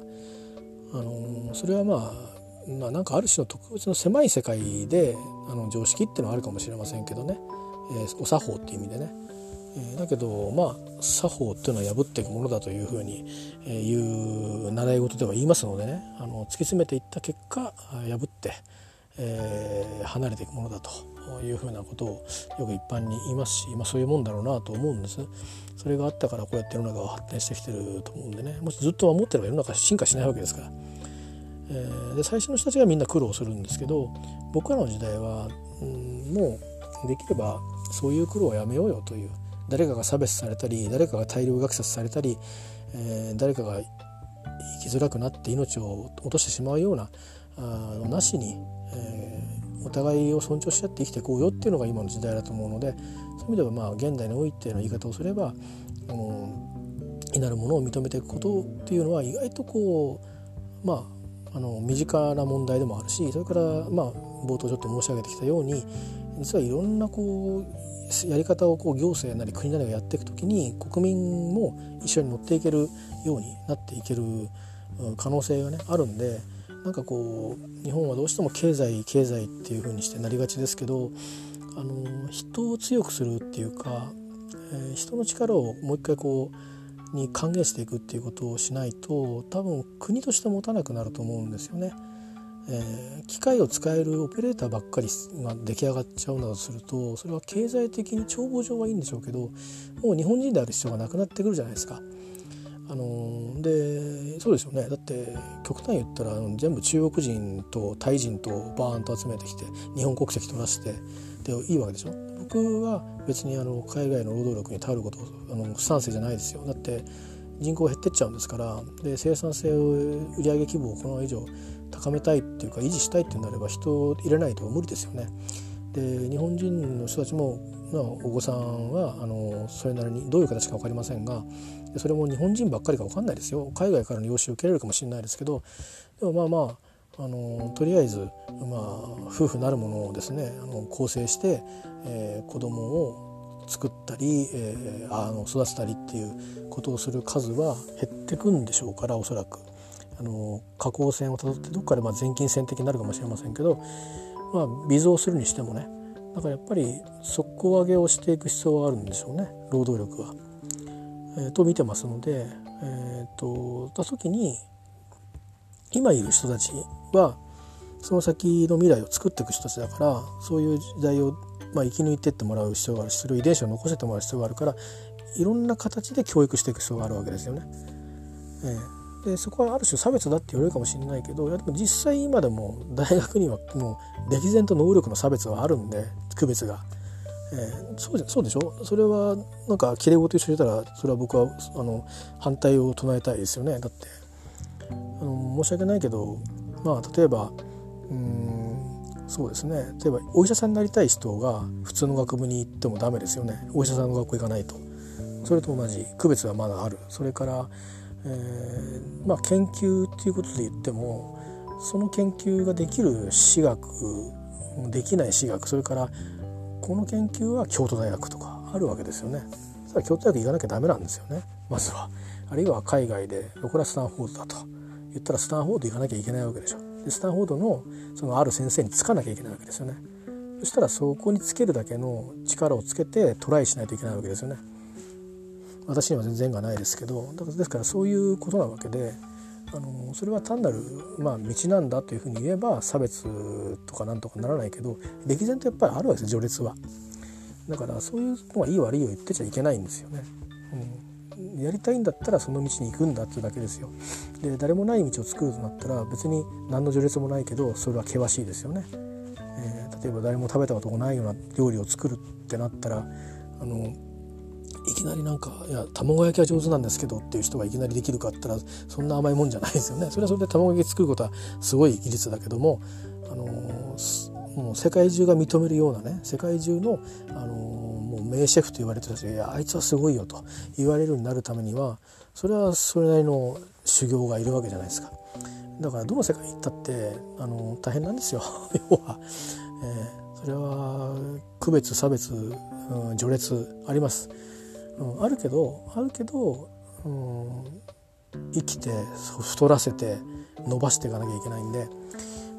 のー、それはまあ、まあ、なんかある種の特別の狭い世界であの常識っていうのはあるかもしれませんけどね、えー、お作法っていう意味でね、えー、だけどまあ作法っていうのは破っていくものだというふうに、えー、いう習い事では言いますのでね。あの突き詰めていった結果破って、えー、離れていくものだと。いうふうなことをよく一般に言いますし、まあ、そういうもんだろうなと思うんです。それがあったからこうやって世の中は発展してきてると思うんでね。もしずっと守ってれば世の中進化しないわけですから、えー、で最初の人たちがみんな苦労するんですけど僕らの時代は、うん、もうできればそういう苦労をやめようよという。誰かが差別されたり誰かが大量虐殺されたり、えー、誰かが生きづらくなって命を落としてしまうようなあのなしに、えー、お互いを尊重し合って生きていこうよっていうのが今の時代だと思うのでそういう意味ではまあ現代においての言い方をすればあのいなるものを認めていくことっていうのは意外とこうまああの身近な問題でもあるしそれからまあ冒頭ちょっと申し上げてきたように実はいろんなこうやり方をこう行政なり国なりがやっていく時に国民も一緒に乗っていけるようになっていける可能性がねあるんでなんかこう日本はどうしても経済経済っていう風にしてなりがちですけどあの人を強くするっていうか、えー、人の力をもう一回こうに還元していくっていうことをしないと多分国として持たなくなると思うんですよね。えー、機械を使えるオペレーターばっかりが出来上がっちゃうなどするとそれは経済的に帳簿上はいいんでしょうけどもう日本人である必要がなくなってくるじゃないですか。あのでそうですよね。だって極端言ったら全部中国人とタイ人とバーンと集めてきて日本国籍取らせてでいいわけでしょ？僕は別にあの海外の労働力に頼ることあの不賛成じゃないですよ。だって人口減ってっちゃうんですからで生産性を売上規模をこの以上高めたいっていうか維持したいってなれば人を入れないと無理ですよね。で日本人の人たちも、まあ、お子さんはあのそれなりにどういう形か分かりませんがそれも日本人ばっかりか分かんないですよ海外からの養子を受けられるかもしれないですけどでもまあまああのとりあえず、まあ、夫婦なるものをですねあの構成して、えー、子供を作ったり、えー、あの育てたりっていうことをする数は減ってくんでしょうからおそらく。あの下降線をたどってどっかでまあ前近線的になるかもしれませんけど、まあ、微増するにしてもねだからやっぱり底上げをしていく必要があるんでしょうね労働力は。えー、と見てますので、えーと、た時に今いる人たちはその先の未来を作っていく人たちだからそういう時代を、まあ、生き抜いてってもらう必要があるしそれを遺伝子を残してってもらう必要があるからいろんな形で教育していく必要があるわけですよね。えーでそこはある種差別だって言われるかもしれないけどいやでも実際今でも大学にはもう歴然と能力の差別はあるんで区別が。えー、そうじゃそうでしょ？それはなんかきれい事一緒にたらそれは僕はあの反対を唱えたいですよね。だってあの申し訳ないけどまあ例えばうんそうですね。例えばお医者さんになりたい人が普通の学部に行ってもダメですよね。お医者さんの学校行かないと。それと同じ区別はまだある。それからえー、まあ、研究っていうことで言ってもその研究ができる私学できない私学それからこの研究は京都大学とかあるわけですよね。それ京都大学行かなきゃダメなんですよねまずは。あるいは海外でこれはスタンフォードだと言ったらスタンフォード行かなきゃいけないわけでしょ。でスタンフォードのそのある先生につかなきゃいけないわけですよね。そしたらそこにつけるだけの力をつけてトライしないといけないわけですよね。私には全然がないですけどだからですからそういうことなわけであのそれは単なる、まあ、道なんだというふうに言えば差別とかなんとかならないけど歴然とやっぱりあるわけです序列は。だからそういうのはいい悪いを言ってちゃいけないんですよね。うん、やりたいんだったらその道に行くんだっていうだけですよ。で誰もない道を作るとなったら別に何の序列もないけどそれは険しいですよね。えー、例えば誰も食べたことがないような料理を作るってなったらあのいきなりなんか「いや卵焼きは上手なんですけど」っていう人がいきなりできるかって言ったらそんな甘いもんじゃないですよね。それはそれで卵焼き作ることはすごい技術だけども、あのもう世界中が認めるようなね世界中の、あのもう名シェフと言われてる人たちが「あいつはすごいよ」と言われるようになるためにはそれはそれなりの修行がいるわけじゃないですか。だからどの世界に行ったってあの大変なんですよ <laughs> 要は、えー、それは区別差別、うん、序列あります。うん、あるけどあるけど、うん、生きて太らせて伸ばしていかなきゃいけないんで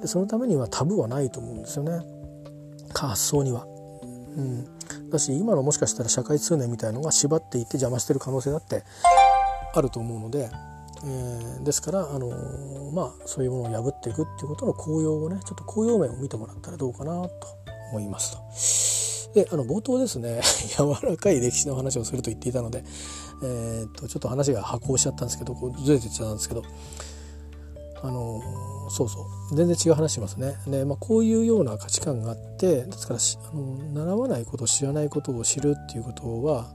でそのためにはタブーはないと思うんですよね発想には。うん、だし今のもしかしたら社会通念みたいのが縛っていって邪魔してる可能性だってあると思うので、えー、ですから、あのー、まあ、そういうものを破っていくっていうことの効用をねちょっと効用面を見てもらったらどうかなと思いますと。であの冒頭ですね <laughs> 柔らかい歴史の話をすると言っていたので、えー、っとちょっと話が破行しちゃったんですけどこうずれてっちゃったんですけどあのそうそう全然違う話しますね。で、まあ、こういうような価値観があってですからあの習わないこと知らないことを知るっていうことは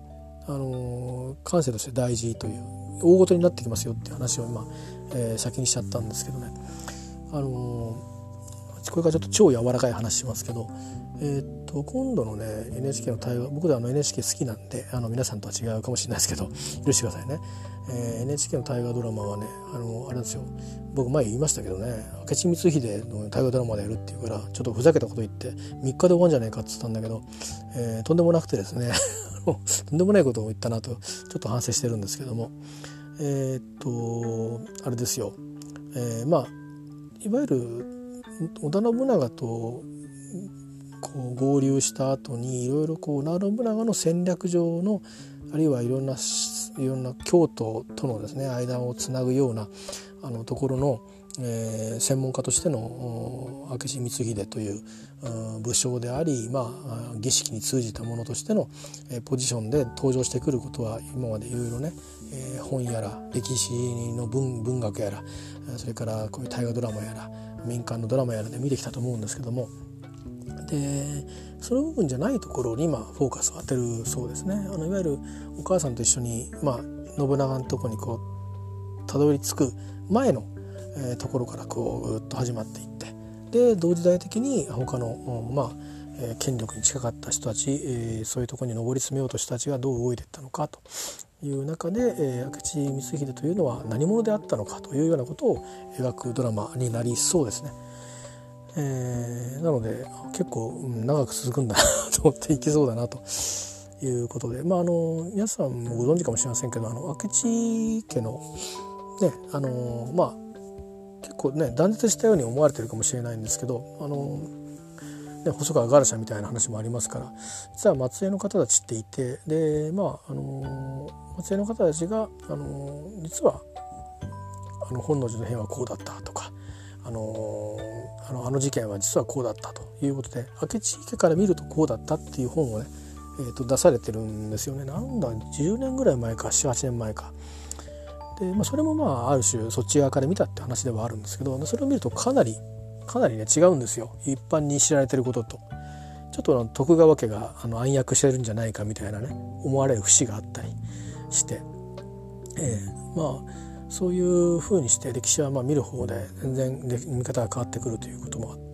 あの感性として大事という大ごとになってきますよっていう話を今、えー、先にしちゃったんですけどね。あのこれからちょっと超柔らかい話しますけど、えー、っと今度のね NHK の対話僕であの NHK 好きなんであの皆さんとは違うかもしれないですけど許してくださいね、えー、NHK の大河ドラマはねあのあれですよ。僕前言いましたけどね明智光秀の大河ドラマでやるっていうからちょっとふざけたこと言って3日で終わんじゃないかって言ったんだけど、えー、とんでもなくてですね <laughs> とんでもないことを言ったなとちょっと反省してるんですけども。えー、っとあれですよ、え、まあいわゆる織田信長とこう合流した後にいろいろこう織田信長の戦略上のあるいはいろんないろんな京都とのですね間をつなぐようなあのところの、えー、専門家としての明智光秀という武将であり、まあ、儀式に通じたものとしての、えー、ポジションで登場してくることは今までいろいろね、えー、本やら歴史の文文学やらそれからこういう大河ドラマやら民間のドラマやらで見てきたと思うんですけども。でその部分じゃないところに今フォーカスを当てるそうですね。あのいわゆるお母さんと一緒に、まあ、信長のとこにこうたどり着く前の、えー、ところからこうぐっと始まっていって。で同時代的に他の、まあ、権力に近かった人たち、えー、そういうところに上り詰めようとした人たちがどう動いていったのかと。いう中で、えー、明智光秀というのは何者であったのかというようなことを描くドラマになりそうですね。えー、なので結構、うん長く続くんだなと思っていきそうだなということでまああの皆さんもご存知かもしれませんけどあの明智家のねあのまあ結構ね断絶したように思われてるかもしれないんですけどあの、ね、細川ガラシャみたいな話もありますから実は松江の方たちっていてでまああの松江の方たちがあの実はあの本能寺の変はこうだったとかあのあのあの事件は実はこうだったということで明智家から見るとこうだったっていう本をね、えー、と出されてるんですよねなんだ10年ぐらい前か78年前か。で、まあ、それもまあある種そっち側から見たって話ではあるんですけどそれを見るとかなりかなりね違うんですよ。一般に知られてることと。ちょっと徳川家があの暗躍してるんじゃないかみたいなね思われる節があったりして、えー、まあそういうふうにして歴史はまあ見る方で全然見方が変わってくるということもあって。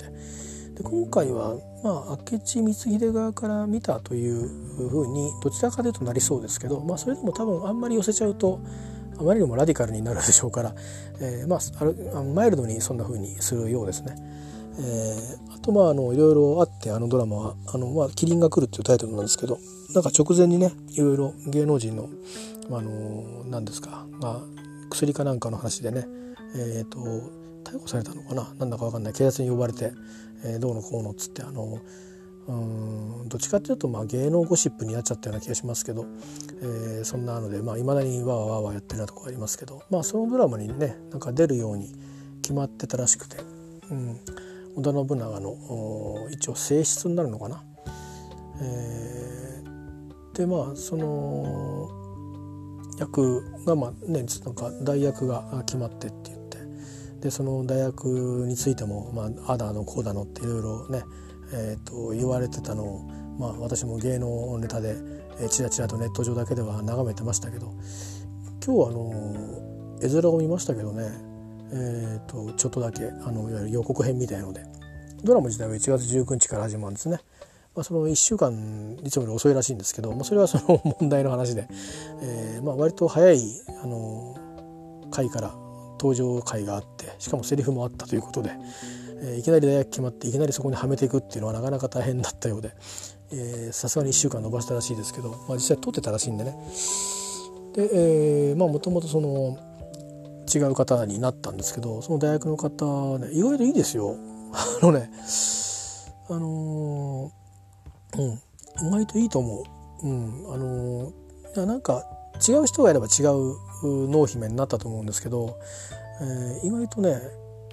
で今回はまあ明智光秀側から見たというふうにどちらかというとなりそうですけど、まあ、それでも多分あんまり寄せちゃうとあまりにもラディカルになるでしょうから、えー、まああるマイルドにそんなふうにするようですね。えー、あとまああのいろいろあってあのドラマは「あのまあ、キリンが来る」っていうタイトルなんですけどなんか直前にねいろいろ芸能人の、まあ、あの何ですか、まあ、薬かなんかの話でね、えーと、逮捕されたのかななんだか分かんない警察に呼ばれて、えー、どうのこうのっつってあのうんどっちかっていうとまあ芸能ゴシップになっちゃったような気がしますけど、えー、そんなのでいまあ、未だにわーわーわーやってるなとこありますけど、まあ、そのドラマにねなんか出るように決まってたらしくて、うん、織田信長の一応正室になるのかな。えー、でまあその役がまあねなんか代役が決まってって言ってでその大学についても、まあ、あだのこうだのっていろいろね、えー、と言われてたのを、まあ、私も芸能ネタで、えー、チラチラとネット上だけでは眺めてましたけど今日あの絵面を見ましたけどね、えー、とちょっとだけあのいわゆる予告編みたいのでドラマ自体は1月19日から始まるんですね。まあ、その1週間いつもより遅いらしいんですけど、まあ、それはその <laughs> 問題の話で、えーまあ、割と早いあの回から登場回があってしかもセリフもあったということで、えー、いきなり大学決まっていきなりそこにはめていくっていうのはなかなか大変だったようでさすがに1週間延ばしたらしいですけど、まあ、実際撮ってたらしいんでねで、えー、まあもともとその違う方になったんですけどその大学の方ね意外といいですよ。<laughs> あのねあのうん、意外といいと思う。うん、あのいやなんか違う人がやれば違う濃姫になったと思うんですけど、えー、意外とね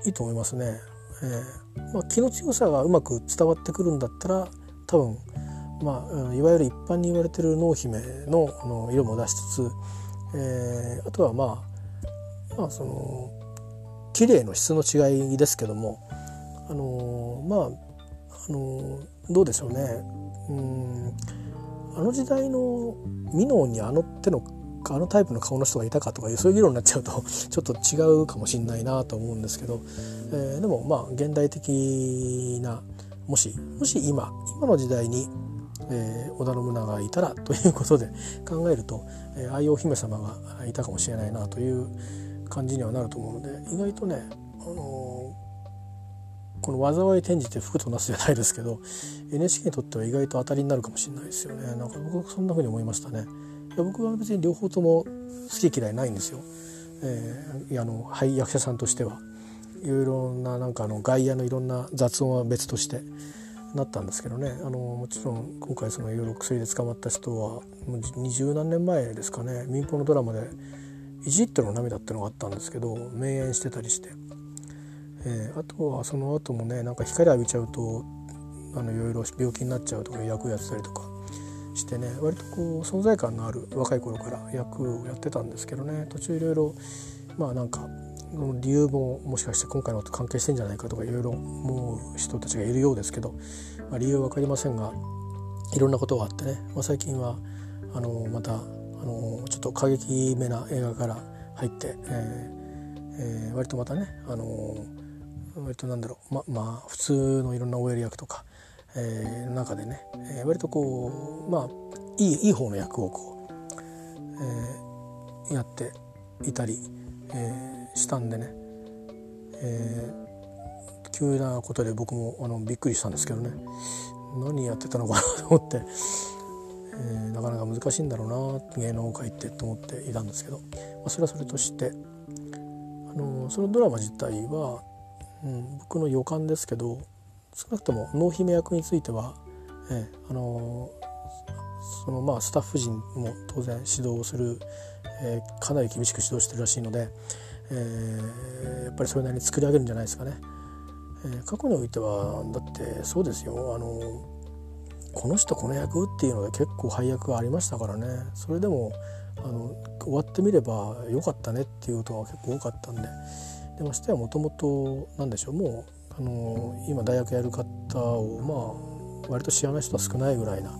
いいと思いますね。えーまあ、気の強さがうまく伝わってくるんだったら多分、まあ、いわゆる一般に言われてる濃姫のの色も出しつつ、えー、あとはまあまあその綺麗の質の違いですけどもあのまああのどうでしょうね。うんあの時代のミノンにあの手のあのタイプの顔の人がいたかとかいうそういう議論になっちゃうとちょっと違うかもしんないなと思うんですけど、えー、でもまあ現代的なもしもし今今の時代に、えー、織田信長がいたらということで <laughs> 考えると、えー、愛用姫様がいたかもしれないなという感じにはなると思うので意外とね、あのー、この災い転じて福となすじゃないですけど NHK にとっては意外と当たりになるかもしれないですよね。なんか僕そんな風に思いましたね。や僕は別に両方とも好き嫌いないんですよ、えー、あの、はい、役者さんとしては。いろいろななんかあの外野のいろんな雑音は別としてなったんですけどね。あのもちろん今回そのいろいろ薬で捕まった人はもう二十何年前ですかね。民放のドラマで「1リットルの涙」っていうのがあったんですけど名演してたりして、えー、あとはその後もねなんか光浴びちゃうとあのいろいろ病気になっちゃうとか役をやってたりとかしてね割とこう存在感のある若い頃から役をやってたんですけどね。途中いろいろまあなんか理由ももしかして今回のこと関係してんじゃないかとかいろいろ思う人たちがいるようですけど、まあ、理由は分かりませんがいろんなことがあってね、まあ、最近はあのまたあのちょっと過激めな映画から入って、えーえー、割とまたねあの割となんだろうままあ普通のいろんな OL 役とかえー、中でね、えー、割とこうまあいいいい方の役をこう、えー、やっていたり、えー、したんでね、えー、急なことで僕もあのびっくりしたんですけどね。何やってたのかなと思って、えー、なかなか難しいんだろうな芸能界ってと思っていたんですけど、まあ、それはそれとして。あのそのドラマ自体は、うん、僕の予感ですけど少なくとも濃姫役については、えー、あの、そのまあスタッフ陣も当然指導をする、えー、かなり厳しく指導してるらしいので、えー、やっぱりそれなりに作り上げるんじゃないですかね。えー、過去においてはだってそうですよ。あのこの人この役っていうので結構配役がありましたからね。それでもあの終わってみればよかったねっていうことが結構多かったんで。でましてはもともと何でしょう。もうあの今大学やる方をまあ割と知らない人は少ないぐらいな、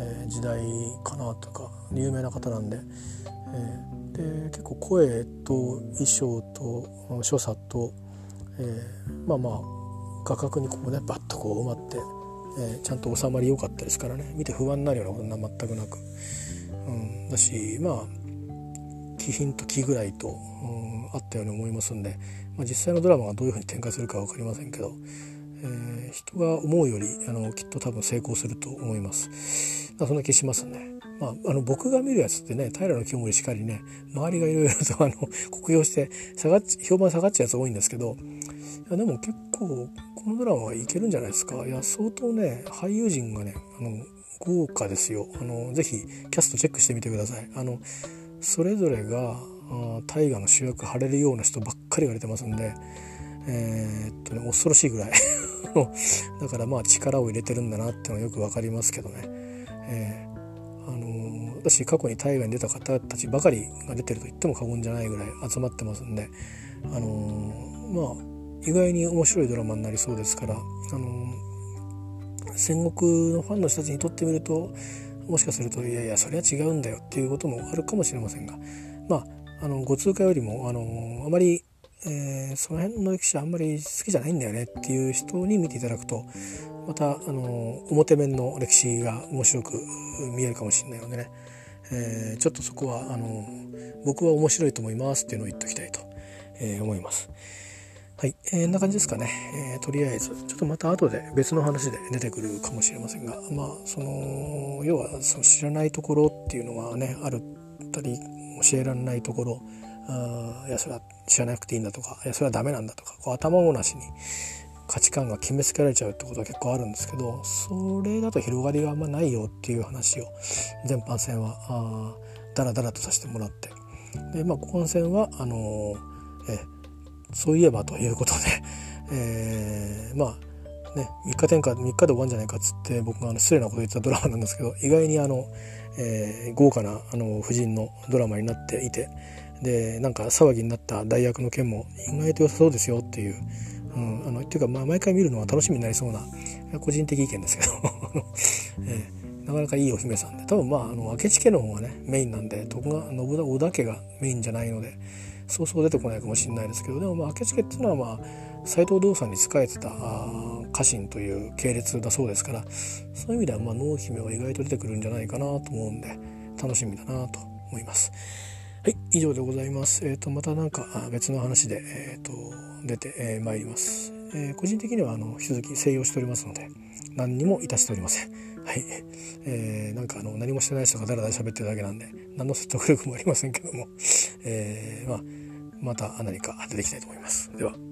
えー、時代かなとか有名な方なんで,、えー、で結構声と衣装と所作と、えー、まあまあ画角にこうねバッとこう埋まって、えー、ちゃんと収まり良かったですからね見て不安になるようなことは全くなく、うん、だしまあ気品と気ぐらいと、うん、あったように思いますんで、まあ、実際のドラマがどういうふうに展開するかは分かりませんけど、えー、人が思うよりあのきっと多分成功すると思います。そんな気しますね。まあ、あの僕が見るやつってね平清盛しかりね周りがいろいろとあの酷評して下がっ評判下がっちゃうやつ多いんですけどいやでも結構このドラマはいけるんじゃないですか。いや相当ね俳優陣がねあの豪華ですよ。あのぜひキャストチェックしてみてください。あのそれぞれが大河の主役張れるような人ばっかりが出てますんで、えー、っとね恐ろしいぐらい。<laughs> だからまあ力を入れてるんだなっていうのはよく分かりますけどね、えー、ー、私過去に大河に出た方たちばかりが出てると言っても過言じゃないぐらい集まってますんで、あのまあ意外に面白いドラマになりそうですから、あの戦国のファンの人たちにとってみるともしかするといやいやそれは違うんだよっていうこともあるかもしれませんがまああのご通過よりもあのあまり、えー、その辺の歴史あんまり好きじゃないんだよねっていう人に見ていただくとまたあの表面の歴史が面白く見えるかもしれないのでね、えー、ちょっとそこはあの僕は面白いと思いますっていうのを言っておきたいと、えー、思います。はい、えー、んな感じですかね、えー、とりあえずちょっとまた後で別の話で出てくるかもしれませんがまあその要はその知らないところっていうのがねあるったり教えられないところあいやそれは知らなくていいんだとかいやそれはダメなんだとかこう頭ごなしに価値観が決めつけられちゃうってことは結構あるんですけどそれだと広がりがあんまないよっていう話を前半戦はあだらだらとさせてもらって。で、まあ、後半戦はあのー、えそういえばということで、<laughs> えー、まあね3日転下3日で終わるんじゃないかっつって僕があの失礼なこと言ったドラマなんですけど意外にあの、えー、豪華なあの夫人のドラマになっていてでなんか騒ぎになった大学の件も意外と良さそうですよっていう、うん、あのっていうか、まあ、毎回見るのは楽しみになりそうな個人的意見ですけど、<laughs> えー、なかなかいいお姫さんで多分まああの明智家の方がねメインなんで徳川信田織田家がメインじゃないのでそうそう出てこないかもしれないですけどでもまあ明智家っていうのはまあ斎藤道さんに仕えてた家臣という系列だそうですからそういう意味ではまあ濃姫は意外と出てくるんじゃないかなと思うんで楽しみだなと思います。はい、以上でございます。えっ、ー、と、またなんか別の話で、えっ、ー、と、出て、えー、まいります。えー、個人的には、あの、引き続き静養しておりますので、何にもいたしておりません。はい。えー、なんかあの、何もしてない人がだらだら喋ってるだけなんで、何の説得力もありませんけども、えー、まあ、また何か出てきたいと思います。では。